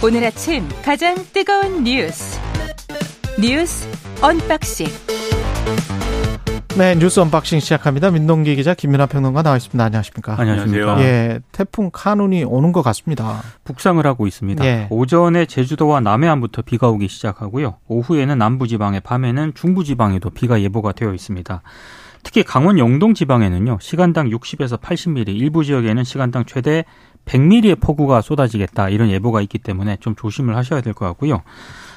오늘 아침 가장 뜨거운 뉴스 뉴스 unboxing 네, 뉴스 unboxing 시작합니다. 민동기 기자 김민하 평론가 나와 있습니다. 안녕하십니까? 안녕하십니까? 예, 태풍 카눈이 오는 것 같습니다. 북상을 하고 있습니다. 예. 오전에 제주도와 남해안부터 비가 오기 시작하고요. 오후에는 남부지방에 밤에는 중부지방에도 비가 예보가 되어 있습니다. 특히 강원 영동 지방에는요. 시간당 60에서 80mm, 일부 지역에는 시간당 최대 100mm의 폭우가 쏟아지겠다. 이런 예보가 있기 때문에 좀 조심을 하셔야 될 것 같고요.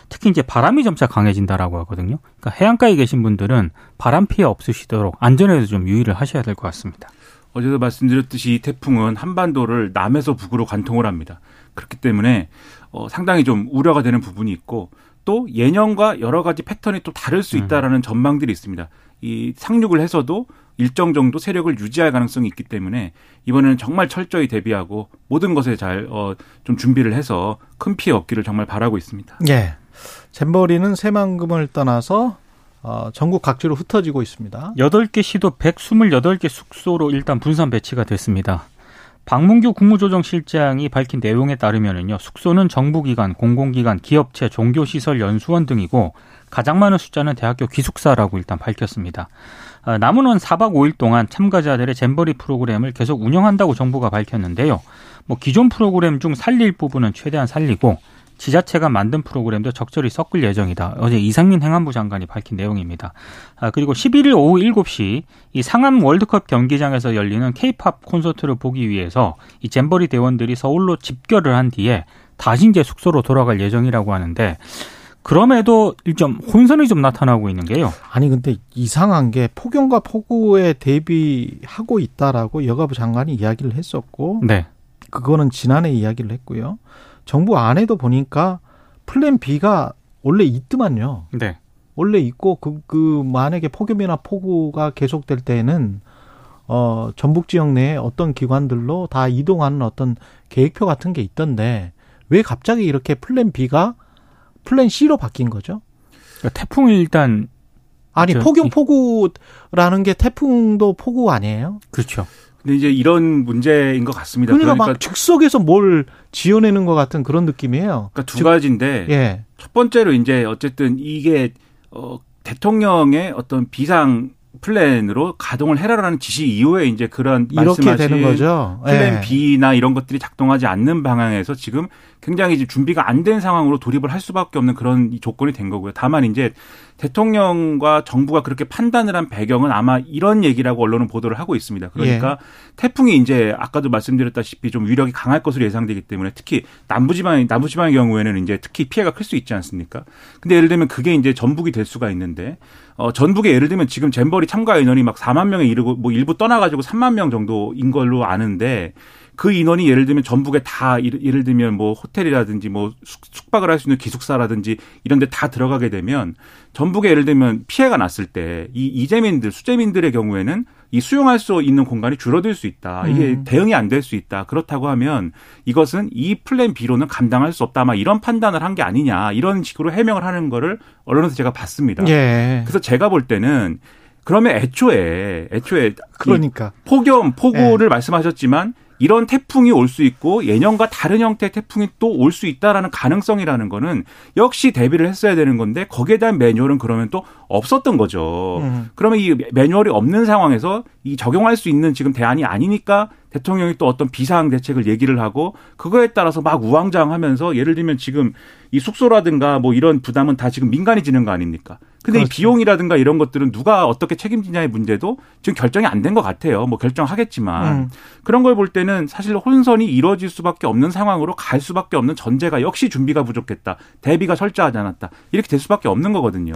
특히 이제 바람이 점차 강해진다라고 하거든요. 그러니까 해안가에 계신 분들은 바람 피해 없으시도록 안전에도 좀 유의를 하셔야 될 것 같습니다. 어제도 말씀드렸듯이 이 태풍은 한반도를 남에서 북으로 관통을 합니다. 그렇기 때문에 어, 상당히 좀 우려가 되는 부분이 있고 또 예년과 여러 가지 패턴이 또 다를 수 있다라는 전망들이 있습니다. 이 상륙을 해서도 일정 정도 세력을 유지할 가능성이 있기 때문에 이번에는 정말 철저히 대비하고 모든 것에 잘 어, 좀 준비를 해서 큰 피해 없기를 정말 바라고 있습니다. 예. 잼버리는 새만금을 떠나서 어, 전국 각지로 흩어지고 있습니다. 8개 시도 128개 숙소로 일단 분산 배치가 됐습니다. 박문규 국무조정실장이 밝힌 내용에 따르면요. 숙소는 정부기관, 공공기관, 기업체, 종교시설, 연수원 등이고 가장 많은 숫자는 대학교 기숙사라고 일단 밝혔습니다. 아, 남은 원 4박 5일 동안 참가자들의 잼버리 프로그램을 계속 운영한다고 정부가 밝혔는데요. 뭐 기존 프로그램 중 살릴 부분은 최대한 살리고 지자체가 만든 프로그램도 적절히 섞을 예정이다. 어제 이상민 행안부 장관이 밝힌 내용입니다. 아, 그리고 11일 오후 7시 이 상암 월드컵 경기장에서 열리는 케이팝 콘서트를 보기 위해서 이 잼버리 대원들이 서울로 집결을 한 뒤에 다시 이제 숙소로 돌아갈 예정이라고 하는데 그럼에도 좀 혼선이 좀 나타나고 있는 게요. 아니 근데 이상한 게 폭염과 폭우에 대비하고 있다라고 여가부 장관이 이야기를 했었고 네. 그거는 지난해 이야기를 했고요. 정부 안에도 보니까 플랜 B가 원래 있더만요. 네. 원래 있고 그, 그 만약에 폭염이나 폭우가 계속될 때는 어 전북 지역 내에 어떤 기관들로 다 이동하는 어떤 계획표 같은 게 있던데 왜 갑자기 이렇게 플랜 B가 플랜 C로 바뀐 거죠? 그러니까 태풍이 일단 아니 저- 폭염 이- 폭우라는 게 태풍도 폭우 아니에요? 그렇죠. 근데 이제 이런 문제인 것 같습니다. 그러니까, 그러니까, 막 즉석에서 뭘 지어내는 것 같은 그런 느낌이에요. 그러니까 두 가지인데 예. 첫 번째로 이제 어쨌든 이게 어 대통령의 어떤 비상 플랜으로 가동을 해라라는 지시 이후에 이제 그런 이렇게 되는 거죠. 플랜 예. B나 이런 것들이 작동하지 않는 방향에서 지금 굉장히 이제 준비가 안 된 상황으로 돌입을 할 수밖에 없는 그런 이 조건이 된 거고요. 다만 이제 대통령과 정부가 그렇게 판단을 한 배경은 아마 이런 얘기라고 언론은 보도를 하고 있습니다. 그러니까 예. 태풍이 이제 아까도 말씀드렸다시피 좀 위력이 강할 것으로 예상되기 때문에 특히 남부지방 남부지방의 경우에는 이제 특히 피해가 클 수 있지 않습니까? 근데 예를 들면 그게 이제 전북이 될 수가 있는데 어 전북에 예를 들면 지금 잼버리 참가 인원이 막 4만 명에 이르고 뭐 일부 떠나가지고 3만 명 정도인 걸로 아는데 그 인원이 예를 들면 전북에 다 예를 들면 뭐 호텔이라든지 뭐 숙- 숙박을 할 수 있는 기숙사라든지 이런 데 다 들어가게 되면 전북에 예를 들면 피해가 났을 때 이 이재민들 수재민들의 경우에는 이 수용할 수 있는 공간이 줄어들 수 있다. 이게 음. 대응이 안 될 수 있다. 그렇다고 하면 이것은 이 플랜 B로는 감당할 수 없다. 아마 이런 판단을 한 게 아니냐. 이런 식으로 해명을 하는 거를 언론에서 제가 봤습니다. 예. 그래서 제가 볼 때는 그러면 애초에 애초에 이 그러니까 폭염, 폭우를 말씀하셨지만 이런 태풍이 올 수 있고 예년과 다른 형태의 태풍이 또 올 수 있다라는 가능성이라는 거는 역시 대비를 했어야 되는 건데 거기에 대한 매뉴얼은 그러면 또 없었던 거죠. 음. 그러면 이 매뉴얼이 없는 상황에서 이 적용할 수 있는 지금 대안이 아니니까 대통령이 또 어떤 비상 대책을 얘기를 하고 그거에 따라서 막 우왕좌왕하면서 예를 들면 지금 이 숙소라든가 뭐 이런 부담은 다 지금 민간이 지는 거 아닙니까? 근데 이 그렇죠. 비용이라든가 이런 것들은 누가 어떻게 책임지냐의 문제도 지금 결정이 안 된 것 같아요. 뭐 결정하겠지만 음. 그런 걸 볼 때는 사실 혼선이 이루어질 수밖에 없는 상황으로 갈 수밖에 없는 전제가 역시 준비가 부족했다. 대비가 철저하지 않았다. 이렇게 될 수밖에 없는 거거든요.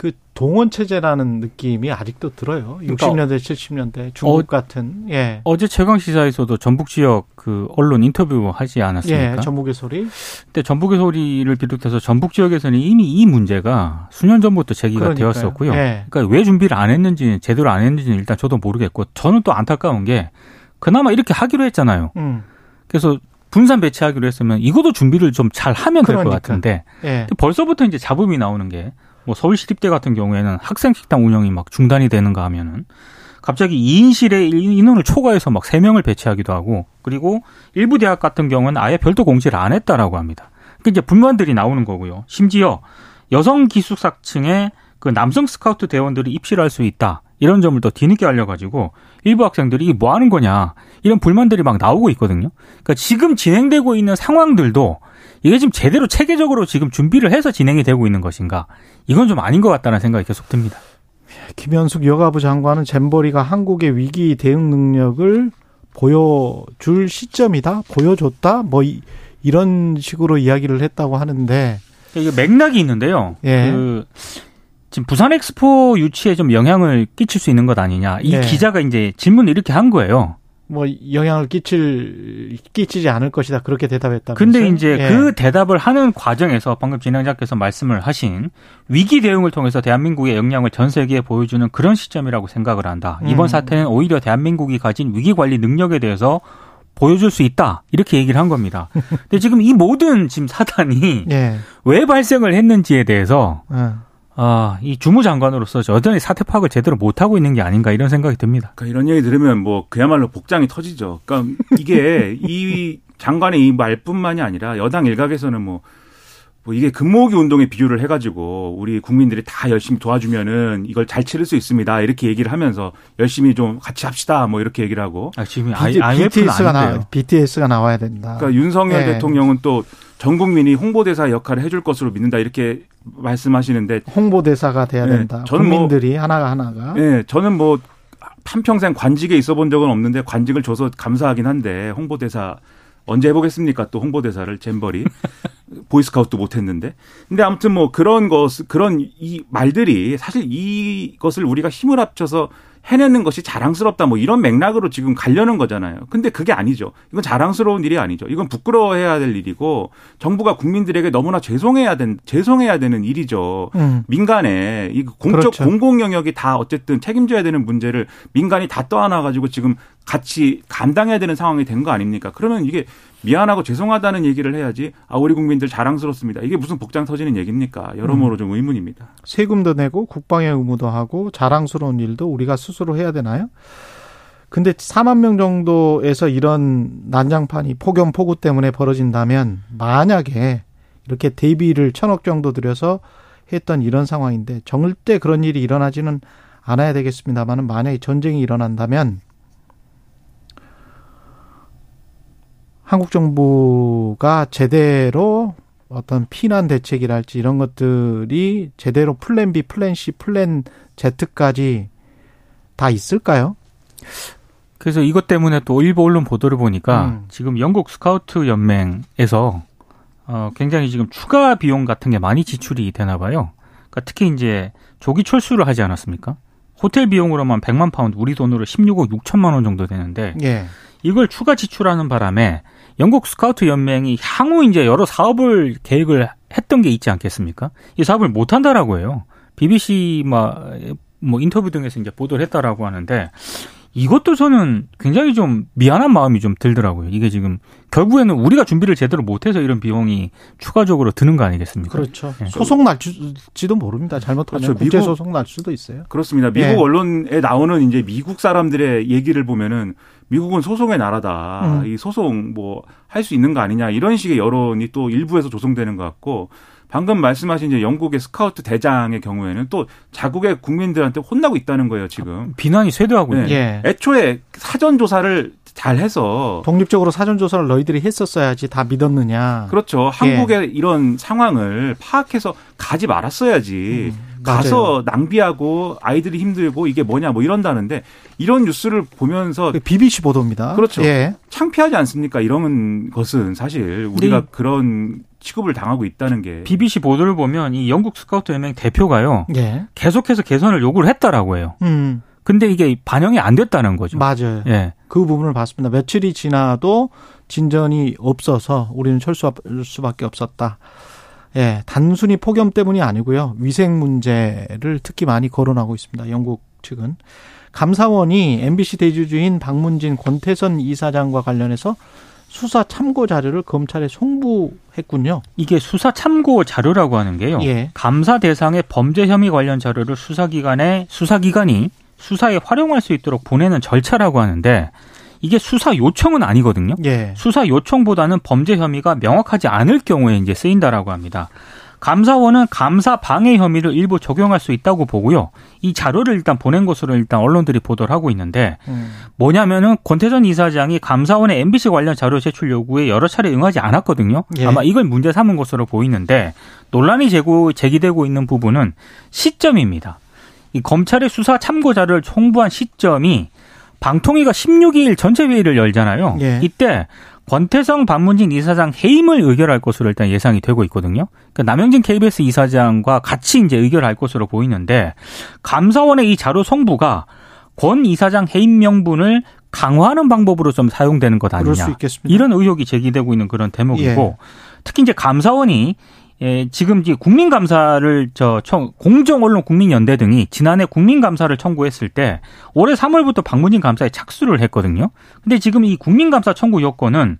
그 동원 체제라는 느낌이 아직도 들어요. 그러니까 60년대, 70년대 중국 어- 같은 예. 어제 최강 시사에서도 전북 지역 그 언론 인터뷰 하지 않았습니까? 예, 전북의 소리. 근데 전북의 소리를 비롯해서 전북 지역에서는 이미 이 문제가 수년 전부터 제기가 그러니까요. 되었었고요. 예. 그러니까 왜 준비를 안 했는지 제대로 안 했는지는 일단 저도 모르겠고 저는 또 안타까운 게 그나마 이렇게 하기로 했잖아요. 음. 그래서 분산 배치하기로 했으면 이것도 준비를 좀 잘 하면 될것 그러니까. 같은데 예. 벌써부터 이제 잡음이 나오는 게 뭐 서울시립대 같은 경우에는 학생 식당 운영이 막 중단이 되는가 하면은 갑자기 2인실에 인원을 초과해서 막 3명을 배치하기도 하고 그리고 일부 대학 같은 경우는 아예 별도 공지를 안 했다라고 합니다. 그 이제 불만들이 나오는 거고요. 심지어 여성 기숙사층에 그 남성 스카우트 대원들이 입시를 할수 있다. 이런 점을 더 뒤늦게 알려가지고 일부 학생들이 이게 뭐 하는 거냐 이런 불만들이 막 나오고 있거든요. 그러니까 지금 진행되고 있는 상황들도 이게 지금 제대로 체계적으로 지금 준비를 해서 진행이 되고 있는 것인가 이건 좀 아닌 것 같다는 생각이 계속 듭니다. 김현숙 여가부 장관은 잼버리가 한국의 위기 대응 능력을 보여줄 시점이다, 보여줬다, 뭐 이, 런 식으로 이야기를 했다고 하는데 이게 맥락이 있는데요. 예. 그 지금 부산 엑스포 유치에 좀 영향을 끼칠 수 있는 것 아니냐. 이 예. 기자가 이제 질문을 이렇게 한 거예요. 뭐 영향을 끼칠 끼치지 않을 것이다 그렇게 대답했다. 근데 이제 그 대답을 하는 과정에서 방금 진행자께서 말씀을 하신 위기 대응을 통해서 대한민국의 역량을 전 세계에 보여주는 그런 시점이라고 생각을 한다. 이번 음. 사태는 오히려 대한민국이 가진 위기 관리 능력에 대해서 보여줄 수 있다. 이렇게 얘기를 한 겁니다. 근데 지금 이 모든 지금 사단이 예. 왜 발생을 했는지에 대해서 예. 아, 이 주무장관으로서 여전히 사태 파악을 제대로 못하고 있는 게 아닌가 이런 생각이 듭니다. 그러니까 이런 얘기 들으면 뭐 그야말로 복장이 터지죠. 그러니까 이게 이 장관의 이 말뿐만이 아니라 여당 일각에서는 뭐, 뭐 이게 금모으기 운동에 비유를 해가지고 우리 국민들이 다 열심히 도와주면은 이걸 잘 치를 수 있습니다. 이렇게 얘기를 하면서 열심히 좀 같이 합시다. 뭐 이렇게 얘기를 하고. 아, 지금 BT, BTS가 나. BTS가 나와야 된다. 그러니까 윤석열 예. 대통령은 또 전 국민이 홍보대사 역할을 해줄 것으로 믿는다. 이렇게 말씀하시는데 홍보대사가 돼야 네, 된다. 저는 뭐- 국민들이 하나가 하나가. 예, 저는 뭐 한평생 관직에 있어 본 적은 없는데 관직을 줘서 감사하긴 한데 홍보대사 언제 해보겠습니까? 또 홍보대사를 잼버리 보이스카우트도 못했는데. 근데 아무튼 뭐 그런 것 그런 이 말들이 사실 이것을 우리가 힘을 합쳐서 해내는 것이 자랑스럽다 뭐 이런 맥락으로 지금 가려는 거잖아요. 근데 그게 아니죠. 이건 자랑스러운 일이 아니죠. 이건 부끄러워해야 될 일이고 정부가 국민들에게 너무나 죄송해야 된 죄송해야 되는 일이죠. 음. 민간에 이 공적 그렇죠. 공공 영역이 다 어쨌든 책임져야 되는 문제를 민간이 다 떠안아 가지고 지금 같이 감당해야 되는 상황이 된 거 아닙니까? 그러면 이게 미안하고 죄송하다는 얘기를 해야지 아 우리 국민들 자랑스럽습니다. 이게 무슨 복장 터지는 얘기입니까? 여러모로 좀 의문입니다. 세금도 내고 국방의 의무도 하고 자랑스러운 일도 우리가 스스로 해야 되나요? 근데 4만 명 정도에서 이런 난장판이 폭염 폭우 때문에 벌어진다면 만약에 이렇게 대비를 천억 정도 들여서 했던 이런 상황인데 절대 그런 일이 일어나지는 않아야 되겠습니다만은 만약에 전쟁이 일어난다면 한국 정부가 제대로 어떤 피난 대책이랄지 이런 것들이 제대로 플랜 B, 플랜 C, 플랜 Z까지 다 있을까요? 그래서 이것 때문에 또 일부 언론 보도를 보니까 음. 지금 영국 스카우트 연맹에서 어, 굉장히 지금 추가 비용 같은 게 많이 지출이 되나 봐요. 그러니까 특히 이제 조기 철수를 하지 않았습니까? 호텔 비용으로만 100만 파운드, 우리 돈으로 16억 6천만 원 정도 되는데 예. 이걸 추가 지출하는 바람에 영국 스카우트 연맹이 향후 이제 여러 사업을 계획을 했던 게 있지 않겠습니까? 이 사업을 못 한다라고 해요. BBC 뭐, 뭐 인터뷰 등에서 이제 보도를 했다라고 하는데 이것도 저는 굉장히 좀 미안한 마음이 좀 들더라고요. 이게 지금 결국에는 우리가 준비를 제대로 못해서 이런 비용이 추가적으로 드는 거 아니겠습니까? 그렇죠. 예. 소송 날지도 모릅니다. 잘못하면 그렇죠. 국제 미국- 소송 날 수도 있어요. 그렇습니다. 미국 예. 언론에 나오는 이제 미국 사람들의 얘기를 보면은 미국은 소송의 나라다. 음. 이 소송 뭐 할 수 있는 거 아니냐 이런 식의 여론이 또 일부에서 조성되는 것 같고 방금 말씀하신 이제 영국의 스카우트 대장의 경우에는 또 자국의 국민들한테 혼나고 있다는 거예요 지금. 비난이 쇄도하고 네. 예. 애초에 사전 조사를 잘 해서 독립적으로 사전 조사를 너희들이 했었어야지 다 믿었느냐. 그렇죠. 한국의 이런 상황을 파악해서 가지 말았어야지. 음, 가서 낭비하고 아이들이 힘들고 이게 뭐냐 뭐 이런다는데 이런 뉴스를 보면서 그 BBC 보도입니다. 그렇죠. 예. 창피하지 않습니까? 이런 것은 사실 우리가 그런 취급을 당하고 있다는 게 BBC 보도를 보면 이 영국 스카우트 연맹 대표가요. 예. 계속해서 개선을 요구를 했다라고 해요. 음. 근데 이게 반영이 안 됐다는 거죠. 맞아요. 예. 그 부분을 봤습니다. 며칠이 지나도 진전이 없어서 우리는 철수할 수밖에 없었다. 예, 단순히 폭염 때문이 아니고요. 위생 문제를 특히 많이 거론하고 있습니다. 영국 측은. 감사원이 MBC 대주주인 박문진 권태선 이사장과 관련해서 수사 참고 자료를 검찰에 송부했군요. 이게 수사 참고 자료라고 하는 게요. 예. 감사 대상의 범죄 혐의 관련 자료를 수사기관에 수사기관이 수사에 활용할 수 있도록 보내는 절차라고 하는데 이게 수사 요청은 아니거든요. 예. 수사 요청보다는 범죄 혐의가 명확하지 않을 경우에 이제 쓰인다라고 합니다. 감사원은 감사 방해 혐의를 일부 적용할 수 있다고 보고요. 이 자료를 일단 보낸 것으로 일단 언론들이 보도를 하고 있는데 음. 뭐냐면은 권태선 이사장이 감사원의 MBC 관련 자료 제출 요구에 여러 차례 응하지 않았거든요. 예. 아마 이걸 문제 삼은 것으로 보이는데 논란이 제고, 제기되고 있는 부분은 시점입니다. 이 검찰의 수사 참고 자료를 송부한 시점이 방통위가 16일 전체 회의를 열잖아요. 예. 이때 권태성 반문진 이사장 해임을 의결할 것으로 일단 예상이 되고 있거든요. 그러니까 남영진 KBS 이사장과 같이 이제 의결할 것으로 보이는데 감사원의 이 자료 송부가 권 이사장 해임 명분을 강화하는 방법으로 좀 사용되는 것 아니냐. 이런 의혹이 제기되고 있는 그런 대목이고 예. 특히 이제 감사원이 예, 지금 이제 국민감사를 저 청, 공정언론 국민연대 등이 지난해 국민감사를 청구했을 때 올해 3월부터 박문진 감사에 착수를 했거든요. 근데 지금 이 국민감사 청구 요건은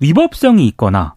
위법성이 있거나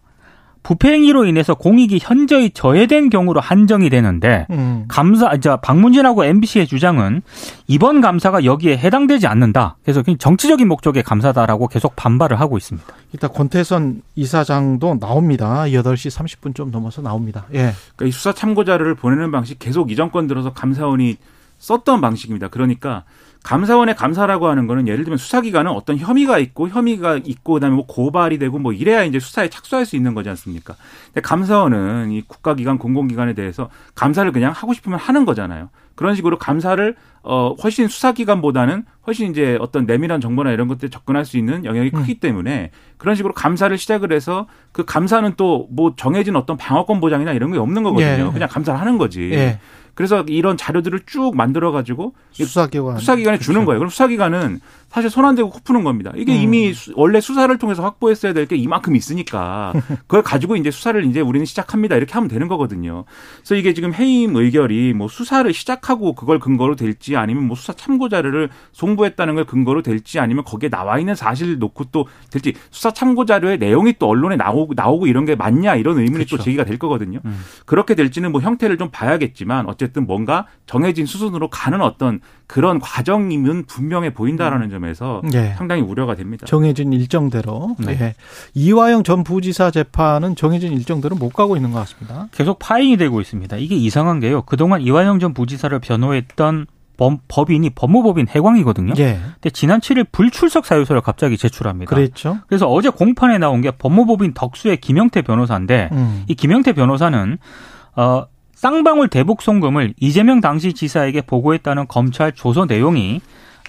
부패행위로 인해서 공익이 현저히 저해된 경우로 한정이 되는데 음. 감사, 자, 박문진하고 MBC의 주장은 이번 감사가 여기에 해당되지 않는다. 그래서 그냥 정치적인 목적의 감사다라고 계속 반발을 하고 있습니다. 이따 권태선 이사장도 나옵니다. 8시 30분 좀 넘어서 나옵니다. 예. 그러니까 이 수사 참고 자료를 보내는 방식 계속 이 정권 들어서 감사원이 썼던 방식입니다. 그러니까 감사원의 감사라고 하는 거는 예를 들면 수사기관은 어떤 혐의가 있고 혐의가 있고 그다음에 뭐 고발이 되고 뭐 이래야 이제 수사에 착수할 수 있는 거지 않습니까? 근데 감사원은 이 국가기관 공공기관에 대해서 감사를 그냥 하고 싶으면 하는 거잖아요. 그런 식으로 감사를 어 훨씬 수사기관보다는 훨씬 이제 어떤 내밀한 정보나 이런 것들 에 접근할 수 있는 영역이 크기 때문에 그런 식으로 감사를 시작을 해서 그 감사는 또 뭐 정해진 어떤 방어권 보장이나 이런 게 없는 거거든요. 예. 그냥 감사를 하는 거지. 예. 그래서 이런 자료들을 쭉 만들어 가지고 수사기관. 수사기관에 주는 거예요. 그럼 수사기관은 사실 손 안 대고 코 푸는 겁니다. 이게 음. 이미 수- 원래 수사를 통해서 확보했어야 될 게 이만큼 있으니까 그걸 가지고 이제 수사를 이제 우리는 시작합니다. 이렇게 하면 되는 거거든요. 그래서 이게 지금 해임 의결이 뭐 수사를 시작하고 그걸 근거로 될지 아니면 뭐 수사 참고 자료를 송부했다는 걸 근거로 될지 아니면 거기에 나와 있는 사실 놓고 또 될지 수사 참고 자료의 내용이 또 언론에 나오고 나오고 이런 게 맞냐 이런 의문이 또 그렇죠. 제기가 될 거거든요. 음. 그렇게 될지는 뭐 형태를 좀 봐야겠지만 어쨌든 뭔가 정해진 수순으로 가는 어떤 그런 과정이면 분명해 보인다라는 점에서 예. 상당히 우려가 됩니다. 정해진 일정대로. 네. 예. 이화영 전 부지사 재판은 정해진 일정대로 못 가고 있는 것 같습니다. 계속 파행이 되고 있습니다. 이게 이상한 게요. 그동안 이화영 전 부지사를 변호했던 법, 법인이 법무법인 해광이거든요. 예. 근데 지난 7일 불출석 사유서를 갑자기 제출합니다. 그랬죠. 그래서 어제 공판에 나온 게 법무법인 덕수의 김영태 변호사인데 음. 이 김영태 변호사는 어 쌍방울 대북 송금을 이재명 당시 지사에게 보고했다는 검찰 조서 내용이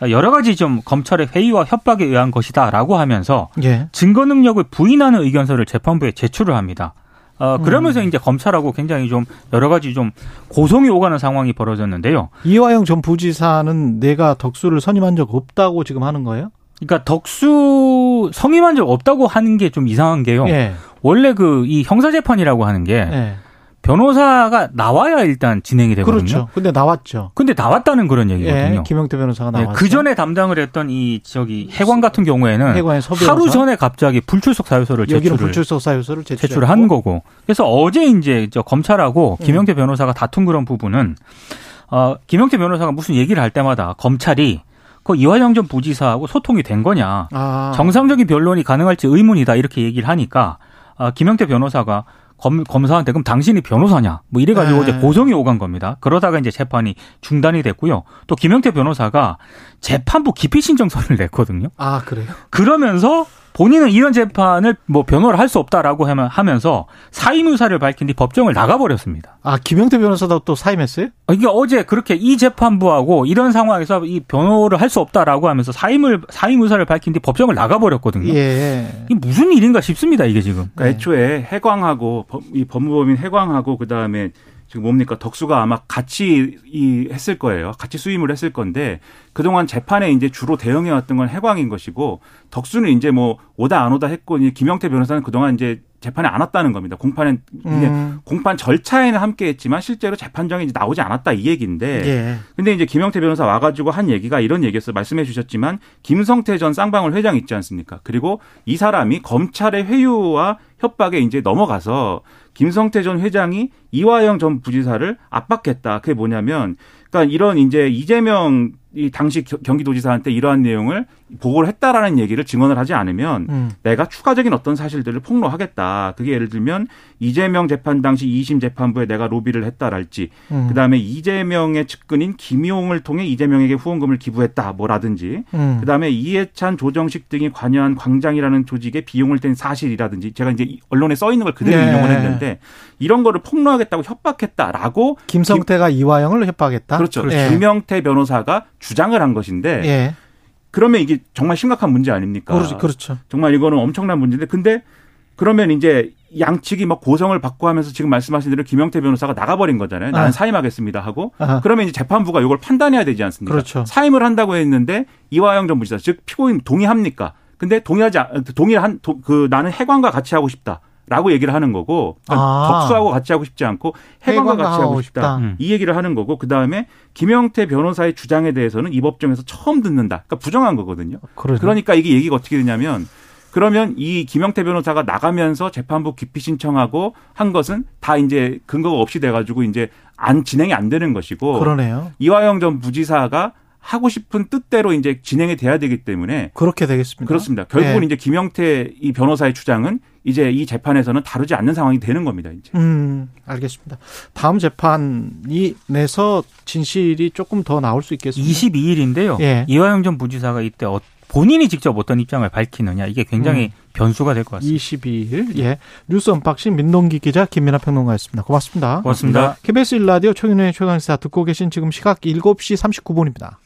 여러 가지 좀 검찰의 회의와 협박에 의한 것이다라고 하면서 예. 증거 능력을 부인하는 의견서를 재판부에 제출을 합니다. 어, 그러면서 이제 검찰하고 굉장히 좀 여러 가지 좀 고성이 오가는 상황이 벌어졌는데요. 이화영 전 부지사는 내가 덕수를 선임한 적 없다고 지금 하는 거예요? 그러니까 덕수 성임한 적 없다고 하는 게 좀 이상한 게요. 예. 원래 그 이 형사재판이라고 하는 게 예. 변호사가 나와야 일단 진행이 되거든요. 그렇죠. 근데 나왔죠. 근데 나왔다는 그런 얘기거든요. 예. 김영태 변호사가 네, 나왔죠. 그 전에 담당을 했던 이 저기 해관 같은 경우에는 해관의 서 하루? 전에 갑자기 불출석 사유서를 제출을 불출석 사유서를. 제출을 한 거고. 그래서 어제 이제 저 검찰하고 음. 김영태 변호사가 다툰 그런 부분은 어 김영태 변호사가 무슨 얘기를 할 때마다 검찰이 그 이화영 전 부지사하고 소통이 된 거냐. 아. 정상적인 변론이 가능할지 의문이다 이렇게 얘기를 하니까 아, 김영태 변호사가 검, 검사한테 그럼 당신이 변호사냐 뭐 이래가지고 네. 이제 고성이 오간 겁니다. 그러다가 이제 재판이 중단이 됐고요. 또 김영태 변호사가 재판부 기피 신청서를 냈거든요. 아, 그래요? 그러면서 본인은 이런 재판을 뭐 변호를 할 수 없다라고 하면- 하면서 사임 의사를 밝힌 뒤 법정을 나가버렸습니다. 아, 김영태 변호사도 또 사임했어요? 어, 이게 어제 그렇게 이 재판부하고 이런 상황에서 이 변호를 할 수 없다라고 하면서 사임을 사임 의사를 밝힌 뒤 법정을 나가버렸거든요. 예. 이게 무슨 일인가 싶습니다 이게 지금. 그러니까 네. 애초에 해광하고 법- 이 법무법인 해광하고 그 다음에 지금 뭡니까 덕수가 아마 같이 이 했을 거예요. 같이 수임을 했을 건데 그동안 재판에 이제 주로 대응해 왔던 건 해광인 것이고 덕수는 이제 뭐 오다 안 오다 했고 이제 김영태 변호사는 그동안 이제 재판에 안 왔다는 겁니다. 공판에 음. 공판 절차에는 함께했지만 실제로 재판정에 이제 나오지 않았다 이 얘기인데 예. 근데 이제 김영태 변호사 와가지고 한 얘기가 이런 얘기였어요. 말씀해 주셨지만 김성태 전 쌍방울 회장 있지 않습니까? 그리고 이 사람이 검찰의 회유와 협박에 이제 넘어가서 김성태 전 회장이 이화영 전 부지사를 압박했다. 그게 뭐냐면, 그러니까 이런 이제 이재명 이 당시 겨- 경기도지사한테 이러한 내용을 보고를 했다라는 얘기를 증언을 하지 않으면 음. 내가 추가적인 어떤 사실들을 폭로하겠다. 그게 예를 들면 이재명 재판 당시 2심 재판부에 내가 로비를 했다랄지 음. 그 다음에 이재명의 측근인 김용을 통해 이재명에게 후원금을 기부했다 뭐라든지 음. 그 다음에 이해찬 조정식 등이 관여한 광장이라는 조직에 비용을 댄 사실이라든지 제가 이제 이 언론에 써 있는 걸 그대로 네. 인용을 했는데 이런 거를 폭로하겠다고 협박했다라고 김성태가 이화영을 협박했다. 그렇죠. 예. 김명태 변호사가 주장을 한 것인데 예. 그러면 이게 정말 심각한 문제 아닙니까? 그렇죠. 그렇죠. 정말 이거는 엄청난 문제인데 근데 그러면 이제 양측이 막 고성을 받고 하면서 지금 말씀하신 대로 김영태 변호사가 나가버린 거잖아요. 나는 아. 사임하겠습니다 하고 아하. 그러면 이제 재판부가 이걸 판단해야 되지 않습니까? 그렇죠. 사임을 한다고 했는데 이화영 전 부지사 즉 피고인 동의합니까? 근데 동의하지 않- 동의를 한그 나는 해관과 같이 하고 싶다. 라고 얘기를 하는 거고 그러니까 아. 적수하고 같이 하고 싶지 않고 해관과 같이 하고 싶다. 싶다. 음. 이 얘기를 하는 거고 그다음에 김영태 변호사의 주장에 대해서는 이 법정에서 처음 듣는다. 그러니까 부정한 거거든요. 그러죠. 그러니까 이게 얘기가 어떻게 되냐면 그러면 이 김영태 변호사가 나가면서 재판부 기피 신청하고 한 것은 다 이제 근거가 없이 돼가지고 이제 안 진행이 안 되는 것이고 그러네요. 이화영 전 부지사가 하고 싶은 뜻대로 이제 진행이 돼야 되기 때문에 그렇게 되겠습니다. 그렇습니다. 결국은 예. 이제 김영태 이 변호사의 주장은 이제 이 재판에서는 다루지 않는 상황이 되는 겁니다. 이제. 음, 알겠습니다. 다음 재판에서 진실이 조금 더 나올 수 있겠습니다. 22일인데요. 예. 이화영 전 부지사가 이때 어- 본인이 직접 어떤 입장을 밝히느냐 이게 굉장히 음. 변수가 될 것 같습니다. 22일, 예. 뉴스 언박싱 민동기 기자 김민하 평론가였습니다. 고맙습니다. 고맙습니다. KBS 1라디오 최근의 최강시사 듣고 계신 지금 시각 7시 39분입니다.